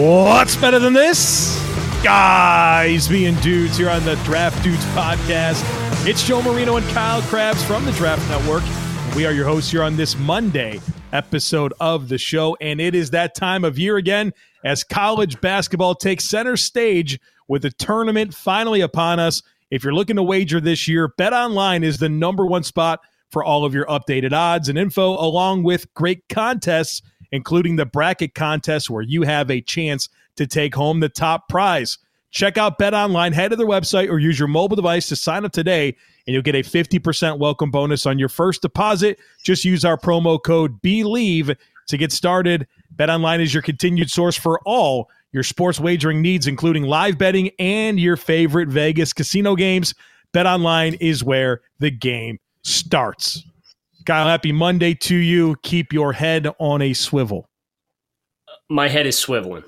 What's better than this? Guys being dudes here on the Draft Dudes podcast. It's Joe Marino and Kyle Crabbs from the Draft Network. We are your hosts here on this Monday episode of the show, and it is that time of year again as college basketball takes center stage with the tournament finally upon us. If you're looking to wager this year, Bet Online is the number one spot for all of your updated odds and info, along with great contests including the bracket contest where you have a chance to take home the top prize. Check out Bet Online, head to their website, or use your mobile device to sign up today, and you'll get a 50% welcome bonus on your first deposit. Just use our promo code BELIEVE to get started. Bet Online is your continued source for all your sports wagering needs, including live betting and your favorite Vegas casino games. Bet Online is where the game starts. Kyle, happy Monday to you. Keep your head on a swivel. My head is swiveling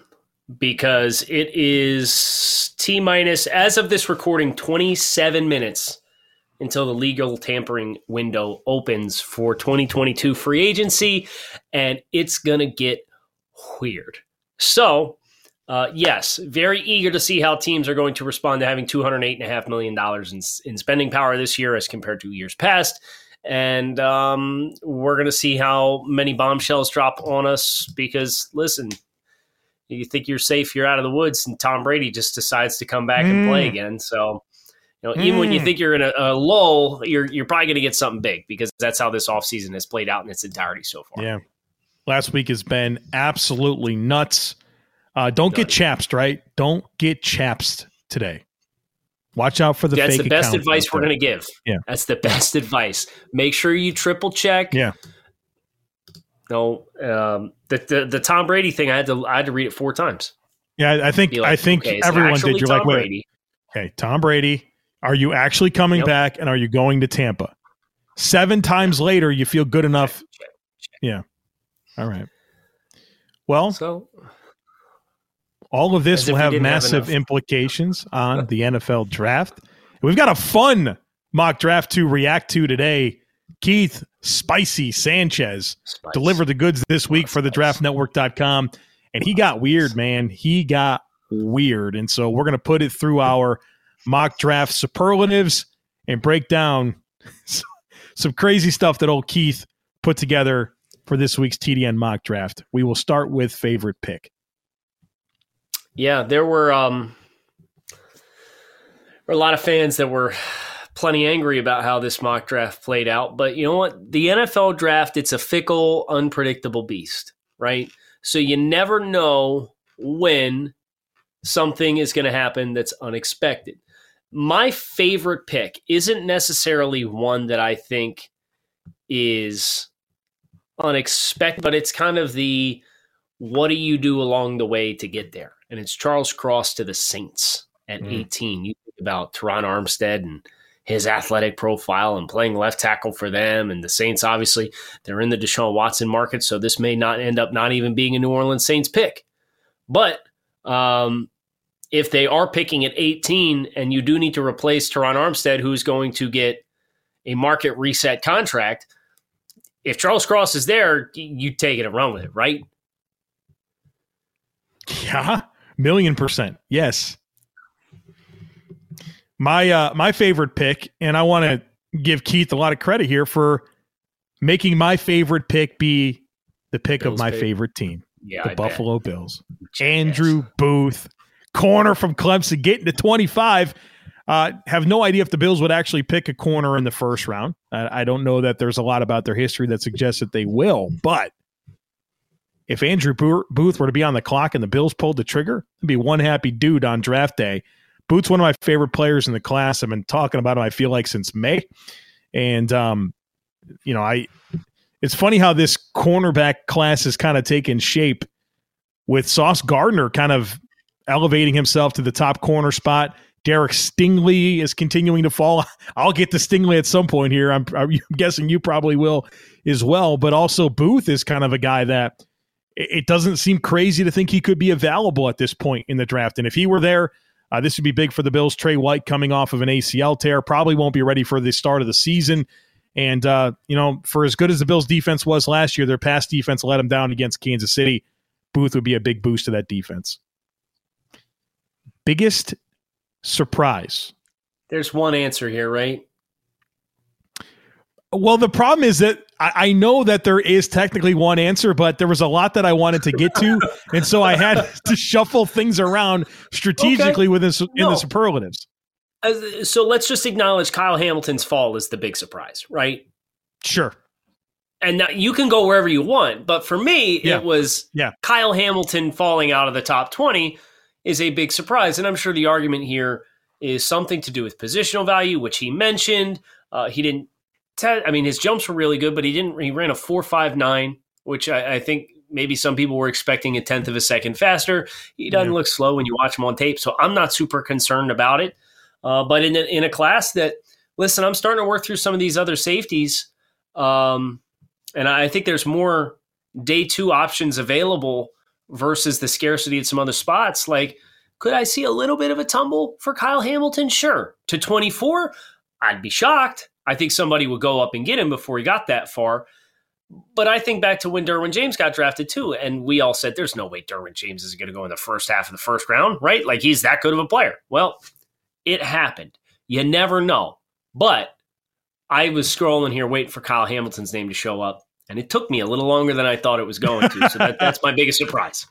because it is T minus, as of this recording, 27 minutes until the legal tampering window opens for 2022 free agency, and it's going to get weird. So, uh, yes, very eager to see how teams are going to respond to having $208.5 million in, in spending power this year as compared to years past and um, we're going to see how many bombshells drop on us because listen you think you're safe you're out of the woods and tom brady just decides to come back mm. and play mm. again so you know, mm. even when you mm. think you're in a, a lull, you're you're probably going to get something big because that's how this offseason has played out in its entirety so far. Yeah. Last week has been absolutely nuts. Uh, don't get chapsed, right? Don't get chapsed today. Watch out for the. That's the best advice we're going to give. Yeah, that's the best advice. Make sure you triple check. Yeah. No, um, the, the the Tom Brady thing. I had to I had to read it four times. Yeah, I think like, I think okay, everyone did. You're Tom like, wait, Brady. okay, Tom Brady. Are you actually coming yep. back, and are you going to Tampa? Seven times later, you feel good enough. Check, check, check. Yeah. All right. Well, so all of this will have massive have implications on the NFL draft. We've got a fun mock draft to react to today. Keith Spicy Sanchez Spice. delivered the goods this week for the draftnetwork.com. And he got weird, man. He got weird. And so we're going to put it through our mock draft superlatives and break down some crazy stuff that old Keith put together for this week's TDN mock draft. We will start with favorite pick. Yeah, there were um, were a lot of fans that were plenty angry about how this mock draft played out. But you know what? The NFL draft, it's a fickle, unpredictable beast, right? So you never know when something is going to happen that's unexpected. My favorite pick isn't necessarily one that I think is unexpected, but it's kind of the what do you do along the way to get there? And it's Charles Cross to the Saints at mm. 18. You think about Terron Armstead and his athletic profile and playing left tackle for them. And the Saints, obviously, they're in the Deshaun Watson market, so this may not end up not even being a New Orleans Saints pick. But um, if they are picking at 18 and you do need to replace Terron Armstead, who's going to get a market reset contract, if Charles Cross is there, you take it and run with it, right? Yeah, million percent. Yes. My uh my favorite pick, and I want to give Keith a lot of credit here for making my favorite pick be the pick Bills of my pick. favorite team. Yeah, the I Buffalo bet. Bills. Andrew Booth, corner from Clemson, getting to 25. Uh, have no idea if the Bills would actually pick a corner in the first round. I, I don't know that there's a lot about their history that suggests that they will, but if Andrew Booth were to be on the clock and the Bills pulled the trigger, it'd be one happy dude on draft day. Booth's one of my favorite players in the class. I've been talking about him, I feel like, since May. And, um, you know, I, it's funny how this cornerback class has kind of taken shape with Sauce Gardner kind of elevating himself to the top corner spot. Derek Stingley is continuing to fall. I'll get to Stingley at some point here. I'm, I'm guessing you probably will as well. But also, Booth is kind of a guy that it doesn't seem crazy to think he could be available at this point in the draft. And if he were there, uh, this would be big for the Bills. Trey White coming off of an ACL tear probably won't be ready for the start of the season. And, uh, you know, for as good as the Bills' defense was last year, their pass defense let them down against Kansas City. Booth would be a big boost to that defense. Biggest surprise? There's one answer here, right? Well, the problem is that I, I, know that there is technically one answer, but there was a lot that I wanted to get to, and so I had to shuffle things around strategically okay. within in no. the superlatives. Uh, so let's just acknowledge Kyle Hamilton's fall is the big surprise, right? Sure. And now you can go wherever you want, but for me, yeah. it was yeah. Kyle Hamilton falling out of the top twenty is a big surprise, and I'm sure the argument here is something to do with positional value, which he mentioned. Uh, he didn't I mean, his jumps were really good, but he didn't. He ran a four five nine, which I, I think maybe some people were expecting a tenth of a second faster. He doesn't yeah. look slow when you watch him on tape, so I'm not super concerned about it. Uh, but in a, in a class that, listen, I'm starting to work through some of these other safeties, um, and I think there's more day two options available versus the scarcity at some other spots. Like, could I see a little bit of a tumble for Kyle Hamilton? Sure. To 24, I'd be shocked. I think somebody would go up and get him before he got that far. But I think back to when Derwin James got drafted too, and we all said there's no way Derwin James is going to go in the first half of the first round, right? Like he's that good of a player. Well, it happened. You never know. But I was scrolling here waiting for Kyle Hamilton's name to show up, and it took me a little longer than I thought it was going to. So that, that's my biggest surprise.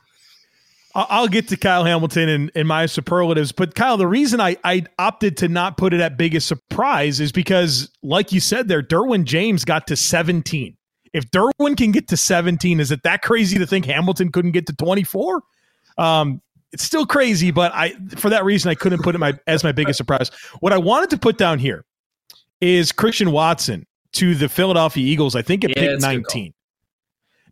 I'll get to Kyle Hamilton and, and my superlatives, but Kyle, the reason I, I opted to not put it at biggest surprise is because, like you said there, Derwin James got to 17. If Derwin can get to 17, is it that crazy to think Hamilton couldn't get to 24? Um, it's still crazy, but I for that reason I couldn't put it my as my biggest surprise. What I wanted to put down here is Christian Watson to the Philadelphia Eagles. I think at yeah, pick 19.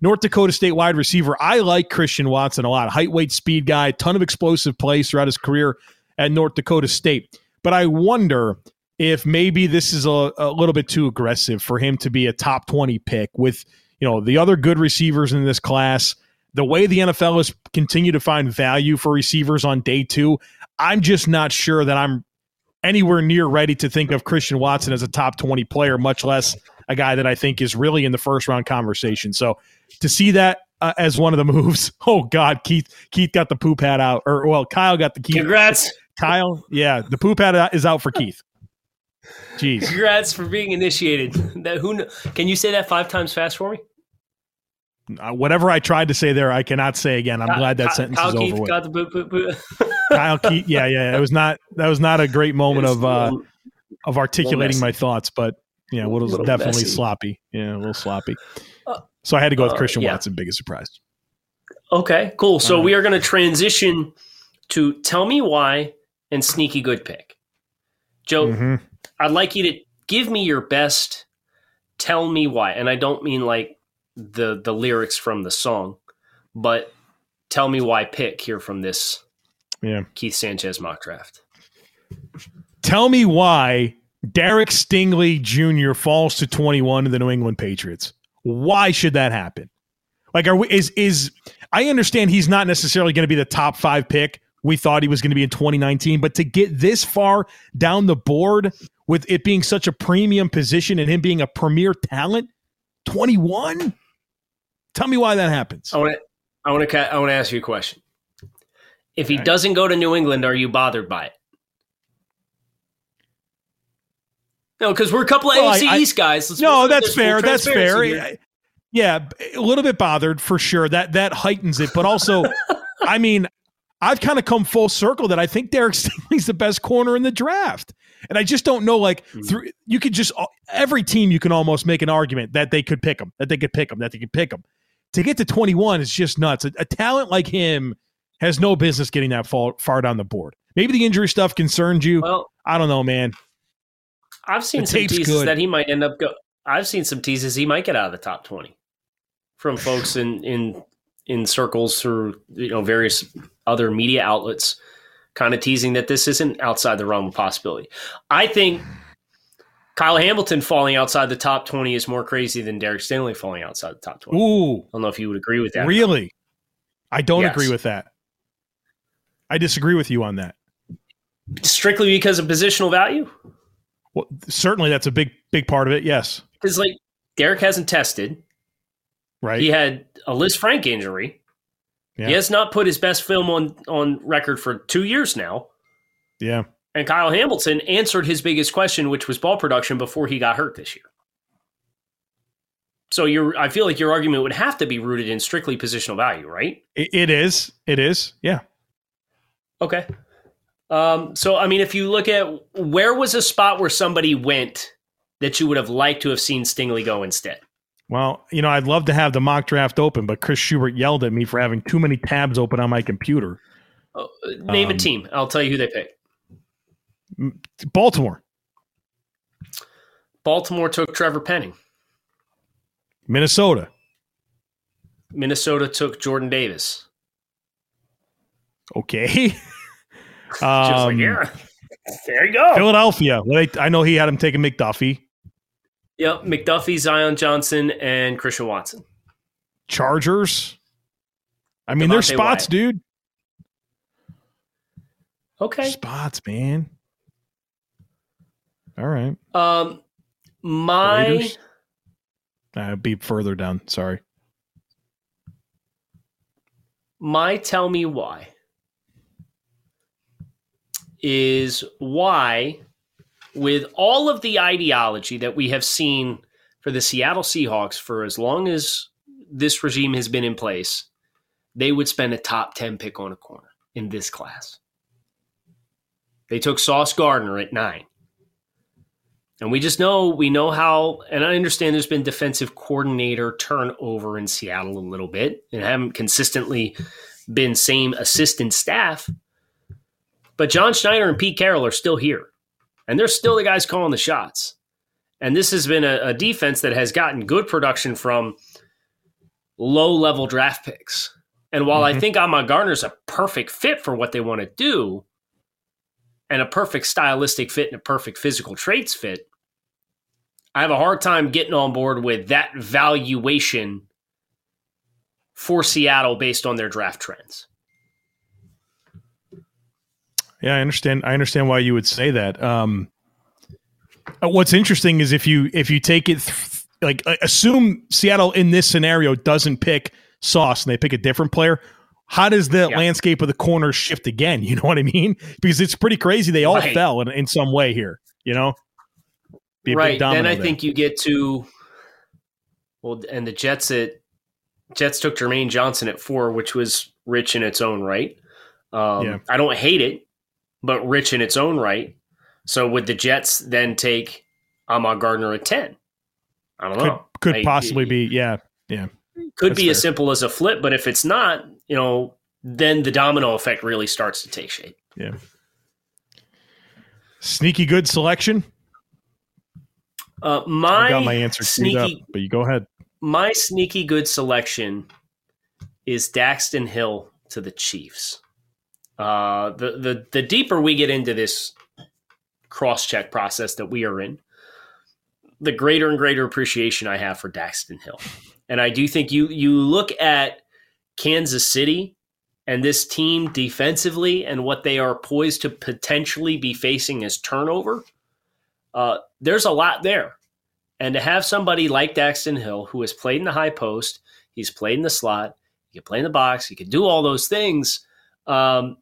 North Dakota State wide receiver. I like Christian Watson a lot. Height, weight, speed guy, ton of explosive plays throughout his career at North Dakota State. But I wonder if maybe this is a, a little bit too aggressive for him to be a top 20 pick with, you know, the other good receivers in this class. The way the NFL has continued to find value for receivers on day two, I'm just not sure that I'm anywhere near ready to think of Christian Watson as a top 20 player, much less a guy that I think is really in the first round conversation. So to see that uh, as one of the moves, oh God, Keith Keith got the poop hat out, or well, Kyle got the Keith. Congrats, Kyle. Yeah, the poop hat is out for Keith. Jeez. Congrats for being initiated. That who can you say that five times fast for me? Uh, whatever I tried to say there, I cannot say again. I'm Kyle, glad that Kyle, sentence Kyle is Keith over with. Got the boop, boop, boop. Kyle Keith, yeah, yeah. It was not that was not a great moment of uh, of articulating my thoughts, but yeah, it was definitely messy. sloppy. Yeah, a little sloppy. Uh, so I had to go with uh, Christian yeah. Watson, biggest surprise. Okay, cool. So we are going to transition to tell me why and sneaky good pick. Joe, mm-hmm. I'd like you to give me your best. Tell me why, and I don't mean like the the lyrics from the song, but tell me why pick here from this. Yeah, Keith Sanchez mock draft. Tell me why Derek Stingley Jr. falls to 21 in the New England Patriots. Why should that happen? Like, are we, is is I understand he's not necessarily going to be the top five pick. We thought he was going to be in 2019, but to get this far down the board with it being such a premium position and him being a premier talent, 21. Tell me why that happens. I want to, I want to, I want to ask you a question. If he doesn't go to New England, are you bothered by it? No, because we're a couple of Well, AFC I- East guys. Let's- No, that's fair. That's fair. here. Yeah, a little bit bothered for sure. That that heightens it, but also, I mean, I've kind of come full circle that I think Derek Stingley's the best corner in the draft, and I just don't know. Like, hmm. through you could just uh, every team you can almost make an argument that they could pick him, that they could pick him, that they could pick him. To get to twenty one is just nuts. A, a talent like him has no business getting that far, far down the board. Maybe the injury stuff concerned you. Well, I don't know, man. I've seen The some teases good. that he might end up go. I've seen some teases he might get out of the top twenty from folks in in in circles through you know various other media outlets, kind of teasing that this isn't outside the realm of possibility. I think Kyle Hamilton falling outside the top twenty is more crazy than Derek Stingley falling outside the top twenty. Ooh, I don't know if you would agree with that. really? I don't Yes. agree with that. I disagree with you on that. Strictly because of positional value, Well, certainly that's a big big part of it. Yes, because like Derek hasn't tested. right. He had a Lisfranc injury. Yeah. He has not put his best film on on record for two years now. Yeah, And Kyle Hamilton answered his biggest question, which was ball production, before he got hurt this year. So your, I feel like your argument would have to be rooted in strictly positional value, right? it is. It is. Yeah. Okay. Um, so I mean, if you look at where was a spot where somebody went that you would have liked to have seen Stingley go instead? Well, you know, I'd love to have the mock draft open, but Chris Schubert yelled at me for having too many tabs open on my computer. Uh, name Um, a team. I'll tell you who they picked. Baltimore, Baltimore took Trevor Penning. Minnesota, Minnesota took Jordan Davis. okay. Just like, Um, yeah, there you go. Philadelphia. I know he had him taking McDuffie. Yep, McDuffie, Zion Johnson, and Christian Watson. Chargers. I mean, there's Devonte spots, Wyatt. dude. Okay. Spots, man. All right. Um, my Raiders? Uh, be further down. Sorry. my tell me why is why with all of the ideology that we have seen for the Seattle Seahawks for as long as this regime has been in place, they would spend a top 10 pick on a corner in this class. They took Sauce Gardner at nine. And we just know, we know how, and I understand there's been defensive coordinator turnover in Seattle a little bit and haven't consistently been same assistant staff. But John Schneider and Pete Carroll are still here. And they're still the guys calling the shots. And this has been a, a defense that has gotten good production from low level draft picks. And while I Mhm. think Ahmad Gardner's a perfect fit for what they want to do, and a perfect stylistic fit and a perfect physical traits fit, I have a hard time getting on board with that valuation for Seattle based on their draft trends. Yeah, I understand. I understand why you would say that. Um, uh, what's interesting is if you if you take it th- like uh, assume Seattle in this scenario doesn't pick Sauce and they pick a different player. How does the Yeah. landscape of the corners shift again? You know what I mean? Because it's pretty crazy. They all Right. fell in, in some way here. You know, Be a big right. Then I there. think you get to well, and the Jets at Jets took Jermaine Johnson at four, which was rich in its own right. Um, Yeah. I don't hate it, but rich in its own right. So would the Jets then take Ahmad Gardner at ten? I don't could know. could possibly be. Yeah, yeah. could That's be as simple as a flip, but if it's not, you know, then the domino effect really starts to take shape. Yeah. Sneaky good selection. Uh, my I got my answer queued up, sneaky, but you go ahead. my sneaky good selection is Daxton Hill to the Chiefs. Uh, the the the deeper we get into this cross check process that we are in, the greater and greater appreciation I have for Daxton Hill. And I do think you you look at Kansas City and this team defensively and what they are poised to potentially be facing as turnover. Uh, there's a lot there. And to have somebody like Daxton Hill, who has played in the high post, he's played in the slot, he can play in the box, he can do all those things. Um,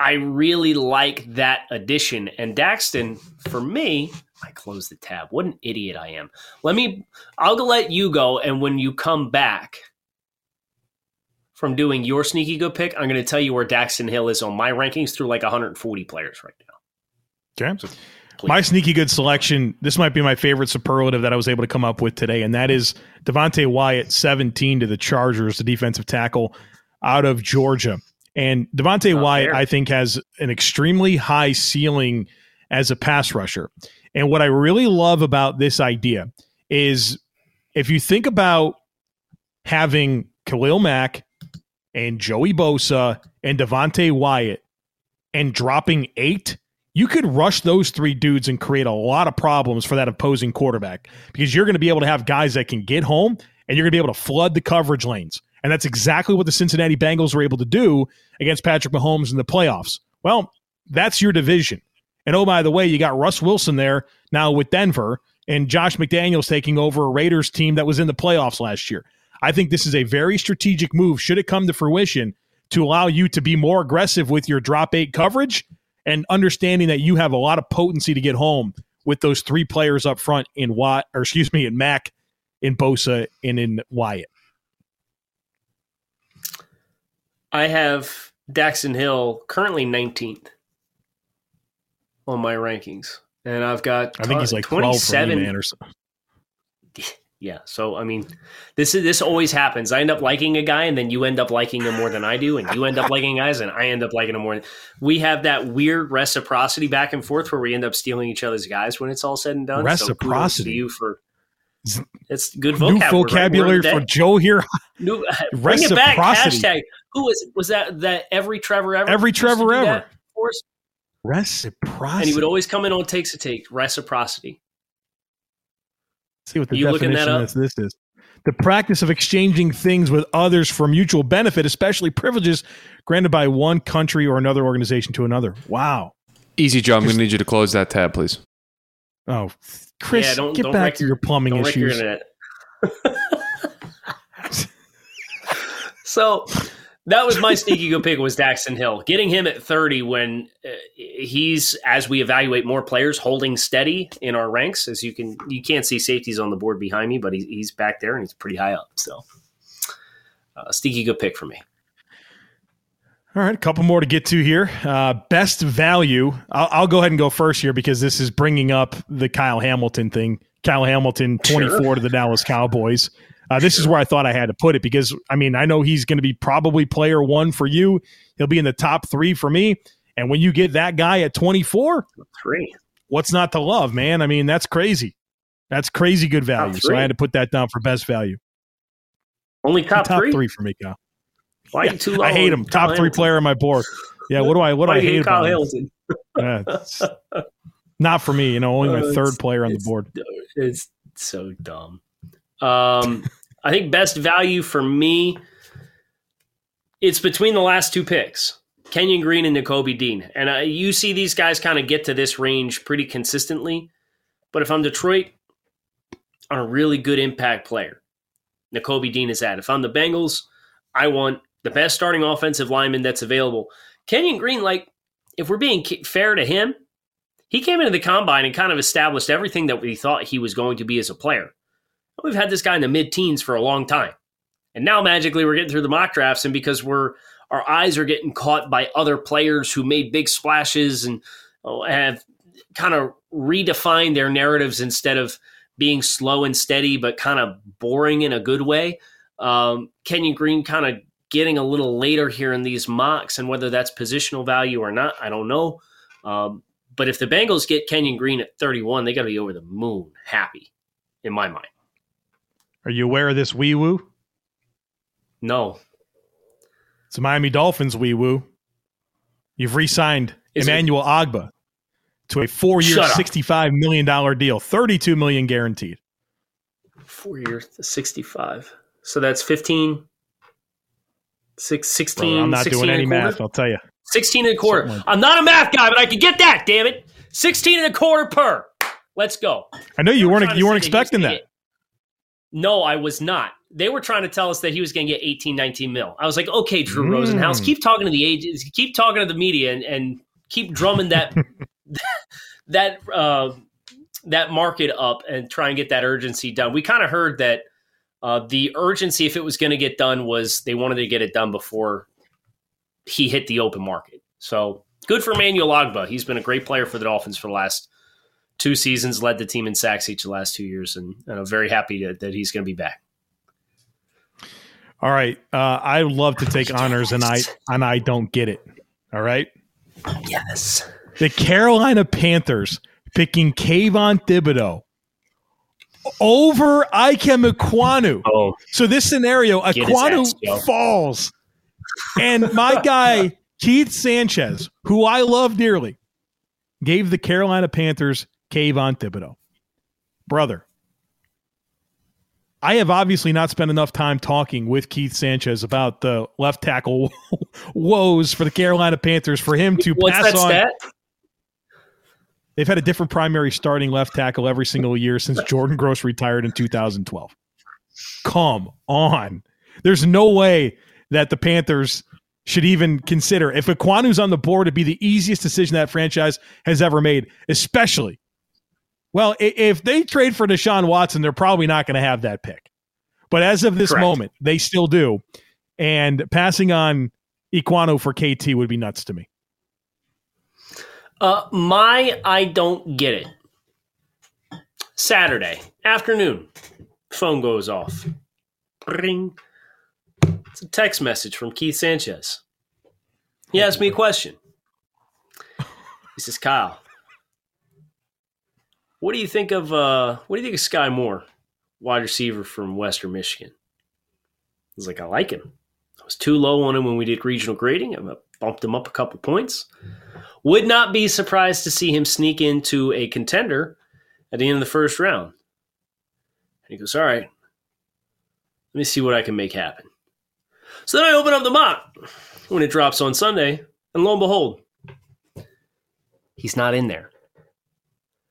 I really like that addition. And Daxton, for me, I closed the tab. What an idiot I am. Let me, I'll let you go. And when you come back from doing your sneaky good pick, I'm going to tell you where Daxton Hill is on my rankings through like 140 players right now. Okay. So my sneaky good selection, this might be my favorite superlative that I was able to come up with today, and that is Devonte Wyatt, 17 to the Chargers, the defensive tackle out of Georgia. And Devonte Not Wyatt, fair. I think, has an extremely high ceiling as a pass rusher. And what I really love about this idea is if you think about having Khalil Mack and Joey Bosa and Devonte Wyatt and dropping eight, you could rush those three dudes and create a lot of problems for that opposing quarterback because you're going to be able to have guys that can get home and you're going to be able to flood the coverage lanes. And that's exactly what the Cincinnati Bengals were able to do against Patrick Mahomes in the playoffs. Well, that's your division. And oh, by the way, you got Russ Wilson there now with Denver and Josh McDaniels taking over a Raiders team that was in the playoffs last year. I think this is a very strategic move, should it come to fruition, to allow you to be more aggressive with your drop eight coverage and understanding that you have a lot of potency to get home with those three players up front in Watt, or excuse me, in Mack, in Bosa, and in Wyatt. I have Daxton Hill currently 19th on my rankings, and I've got I think he's like 27 man or something. Yeah, so I mean, this is this always happens. I end up liking a guy, and then you end up liking him more than I do, and you end up liking guys, and I end up liking him more. We have that weird reciprocity back and forth where we end up stealing each other's guys when it's all said and done. Reciprocity. So you for it's good vocabulary, New vocabulary right? for Joe here. New, bring it back. Hashtag. Who was was that? That every Trevor ever. Every Trevor ever. Reciprocity. And he would always come in on takes a take. Reciprocity see what the you definition of this is. The practice of exchanging things with others for mutual benefit, especially privileges granted by one country or another organization to another. Wow. Easy, Joe. I'm going to need you to close that tab, please. Oh, Chris, yeah, don't, get don't back to your, plumbing issues. so that was my sneaky good pick was Daxton Hill. Getting him at 30 when uh, he's as we evaluate more players holding steady in our ranks as you can you can't see safeties on the board behind me but he, he's back there and he's pretty high up so uh, sneaky good pick for me. All right, a couple more to get to here. Uh, best value. I'll, I'll, go ahead and go first here because this is bringing up the Kyle Hamilton thing. Kyle Hamilton, 24 sure. to the Dallas Cowboys. Uh, this sure. is where I thought I had to put it because I mean I know he's going to be probably player one for you. He'll be in the top three for me. And when you get that guy at 24, three, what's not to love, man? I mean that's crazy. That's crazy good value. So I had to put that down for best value. Only top, top three? three for me, Kyle. Why yeah, too low? I hate him. Top three player on my board. Yeah, what do I what do I hate, Kyle Hamilton? yeah, not for me. You know, only my uh, third player on the board. It's so dumb. Um, I think best value for me, it's between the last two picks. Kenyon Green and Nakobe Dean. And uh, you see these guys kind of get to this range pretty consistently. But if I'm Detroit, I'm a really good impact player, Nakobe Dean is that. If I'm the Bengals, I want the best starting offensive lineman that's available. Kenyon Green, like, if we're being fair to him, he came into the combine and kind of established everything that we thought he was going to be as a player. We've had this guy in the mid teens for a long time. And now magically we're getting through the mock drafts, and because we're our eyes are getting caught by other players who made big splashes and oh, have kind of redefined their narratives instead of being slow and steady, but kind of boring in a good way. Um, Kenyon Green kind of getting a little later here in these mocks, and whether that's positional value or not, I don't know. Um, but if the Bengals get Kenyon Green at 31, they got to be over the moon happy, in my mind. Are you aware of this wee woo? No. It's a Miami Dolphins wee woo. You've re signed Emmanuel it? Ogbah to a four year, $65 million deal, 32 million guaranteed. Four years, 65. So that's 15, six, 16. Bro, I'm not doing any math, I'll tell you. 16 and a quarter. Like I'm not a math guy, but I can get that, damn it. 16 and a quarter per. Let's go. I know you weren't you weren't expecting that. No, I was not. they were trying to tell us that he was going to get 18, 19 mil. I was like, okay, Drew Mm. Rosenhaus, keep talking to the agents, keep talking to the media, and, and keep drumming that that uh, that market up and try and get that urgency done. We kind of heard that uh, the urgency, if it was going to get done, was they wanted to get it done before he hit the open market. So good for Manuel Ogbah. He's been a great player for the Dolphins for the last two seasons, led the team in sacks each of the last two years, and, and I'm very happy to, that he's going to be back. All right. Uh, I love to take honors, and I and I don't get it. All right. Yes. The Carolina Panthers picking Kayvon Thibodeaux over Ikem Ekwonu. Oh, So this scenario, Ekwonu ass, falls, and my guy Keith Sanchez, who I love dearly, gave the Carolina Panthers Kayvon Thibodeaux. Brother, I have obviously not spent enough time talking with Keith Sanchez about the left tackle woes for the Carolina Panthers for him to what's pass that on. stat? They've had a different primary starting left tackle every single year since Jordan Gross retired in 2012. Come on. There's no way that the Panthers should even consider if Ekwonu's on the board to be the easiest decision that franchise has ever made, especially. Well, if they trade for Deshaun Watson, they're probably not going to have that pick. But as of this Correct. moment, they still do. And passing on Ekwonu for KT would be nuts to me. Uh, my I don't get it. Saturday afternoon, phone goes off. Ring. It's a text message from Keith Sanchez. He asked me a question. He says, "Kyle, what do you think of uh, what do you think of Sky Moore, wide receiver from Western Michigan?" I was like, "I like him. I was too low on him when we did regional grading. I bumped him up a couple points." Would not be surprised to see him sneak into a contender at the end of the first round. And he goes, All right, let me see what I can make happen. So then I open up the mock when it drops on Sunday, and lo and behold, he's not in there.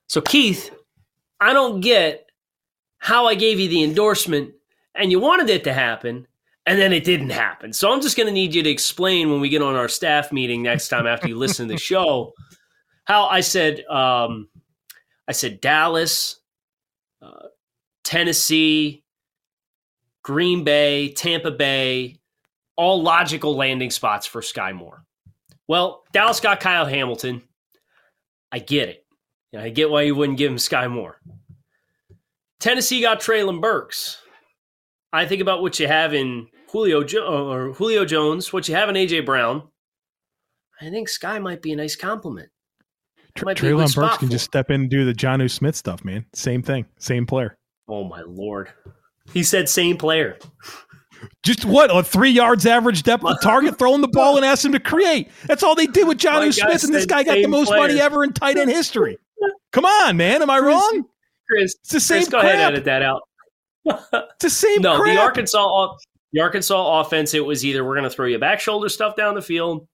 So, Keith, I don't get how I gave you the endorsement and you wanted it to happen, and then it didn't happen. So I'm just going to need you to explain when we get on our staff meeting next time after you listen to the show how I said um, I said Dallas, uh, Tennessee, Green Bay, Tampa Bay, all logical landing spots for Sky Moore. Well, Dallas got Kyle Hamilton. I get it. I get why you wouldn't give him Sky Moore. Tennessee got Treylon Burks. I think about what you have in Julio jo- or Julio Jones, what you have in AJ Brown. I think Sky might be a nice complement. Tr- Might be a good Treylon Burks can just step in and do the Jonnu Smith stuff, man. Same thing, same player. Oh my lord! He said same player. Just what a three yards average depth of target, throwing the ball and ask him to create. That's all they did with My Jonnu guy Smith, and this guy got the most player. money ever in tight end history. Come on, man. Am I wrong? Chris, It's the same Chris, go ahead, edit that out. It's the same no, crap. the Arkansas, the Arkansas offense. It was either we're going to throw you back shoulder stuff down the field,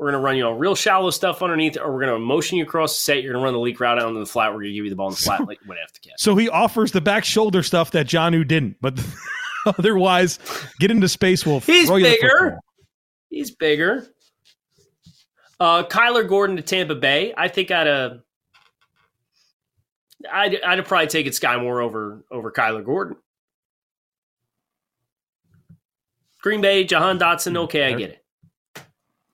we're going to run you on real shallow stuff underneath, or we're going to motion you across the set. You're going to run the leak route out into the flat. We're going to give you the ball in the flat, like would have to catch. so he offers the back shoulder stuff that Jonnu didn't, but otherwise, get into space. Will He's throw you the bigger. He's bigger. Uh, Kyler Gordon to Tampa Bay. I think I'd I'd, I'd have probably taken Sky Moore over over Kyler Gordon. Green Bay, Jahan Dotson. Okay, I get it.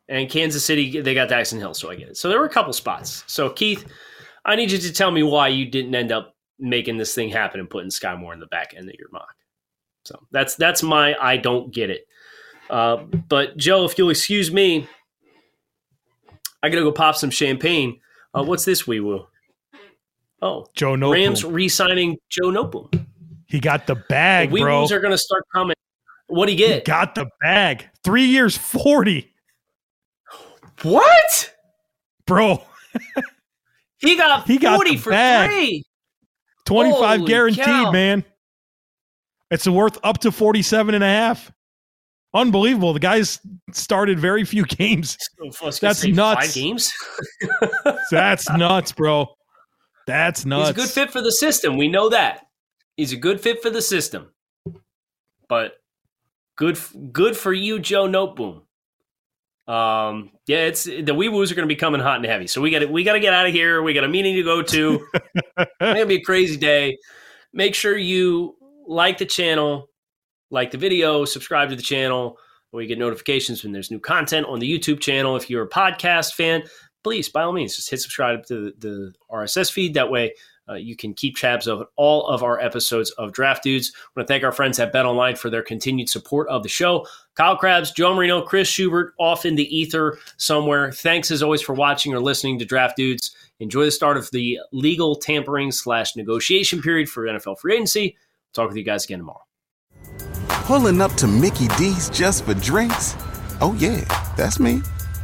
And Kansas City, they got Daxton Hill, so I get it. So there were a couple spots. So Keith, I need you to tell me why you didn't end up making this thing happen and putting Sky Moore in the back end of your mock. So that's that's my I don't get it. Uh, but Joe, if you'll excuse me, I gotta go pop some champagne. Uh, what's this wee woo? Oh, Joe Noteboom. Rams re-signing Joe Noteboom. he got the bag, The bro. are gonna start coming. What he He get? got the bag. Three years, forty, what? bro. He got He got forty for bag. three. 25 Holy guaranteed, cow. man. It's worth up to 47 and a half. Unbelievable. The guy's started very few games. That's nuts. Five games. That's nuts, bro. That's nuts. He's a good fit for the system. We know that. He's a good fit for the system. but good good for you, Joe Noteboom. Um, yeah, it's the wee woos are going to be coming hot and heavy. So we got we got to get out of here. We got a meeting to go to. it's going to be a crazy day. Make sure you like the channel, like the video, subscribe to the channel, where you get notifications when there's new content on the YouTube channel. If you're a podcast fan, please by all means just hit subscribe to the, the RSS feed. That way uh, you can keep tabs of all of our episodes of Draft Dudes. I want to thank our friends at Bet Online for their continued support of the show. Kyle Crabbs, Joe Marino, Chris Schubert off in the ether somewhere. Thanks as always for watching or listening to Draft Dudes. Enjoy the start of the legal tampering slash negotiation period for NFL free agency. Talk with you guys again tomorrow. Pulling up to Mickey D's just for drinks? Oh, yeah, that's me.